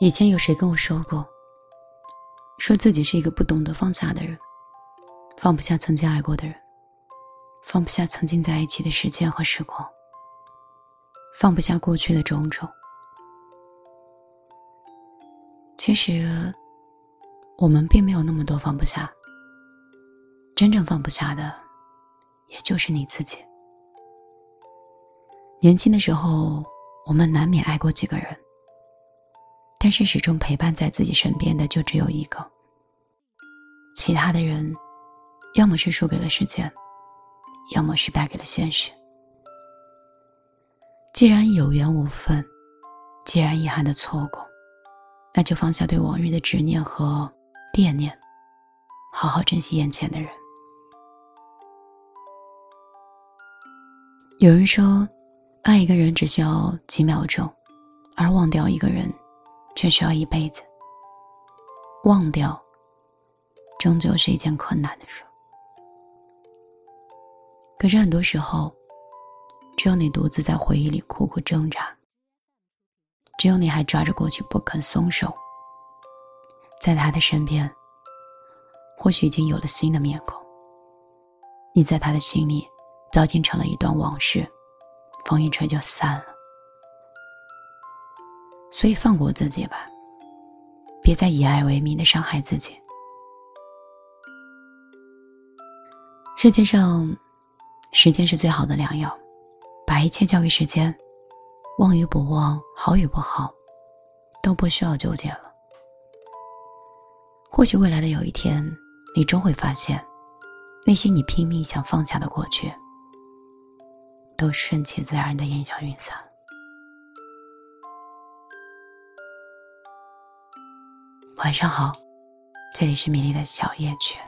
以前有谁跟我说过，说自己是一个不懂得放下的人，放不下曾经爱过的人，放不下曾经在一起的时间和时光，放不下过去的种种。其实，我们并没有那么多放不下，真正放不下的，也就是你自己。年轻的时候，我们难免爱过几个人。但是始终陪伴在自己身边的就只有一个，其他的人，要么是输给了时间，要么是败给了现实。既然有缘无分，既然遗憾的错过，那就放下对往日的执念和惦念，好好珍惜眼前的人。有人说，爱一个人只需要几秒钟，而忘掉一个人。却需要一辈子。忘掉，终究是一件困难的事。可是很多时候，只有你独自在回忆里苦苦挣扎，只有你还抓着过去不肯松手。在他的身边，或许已经有了新的面孔。你在他的心里，早已经成了一段往事，风一吹就散了。所以放过自己吧，别再以爱为名的伤害自己。世界上，时间是最好的良药，把一切交给时间，忘与不忘，好与不好，都不需要纠结了。或许未来的有一天，你终会发现，那些你拼命想放下的过去，都顺其自然的烟消云散。晚上好，这里是米粒的小夜曲，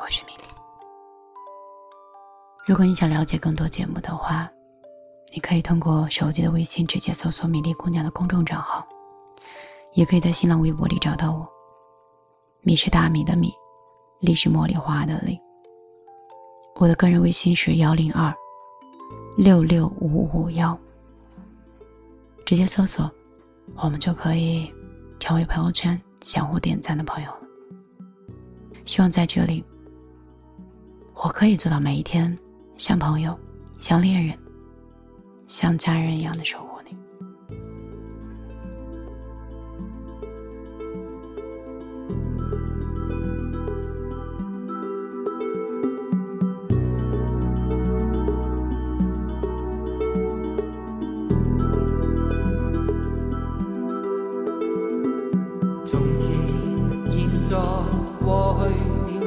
我是米粒。如果你想了解更多节目的话，你可以通过手机的微信直接搜索“米粒姑娘”的公众账号，也可以在新浪微博里找到我。米是大米的米，粒是茉莉花的粒。我的个人微信是幺零二六六五五幺，直接搜索，我们就可以。成为朋友圈相互点赞的朋友了。希望在这里，我可以做到每一天像朋友、像恋人、像家人一样的生活。在过去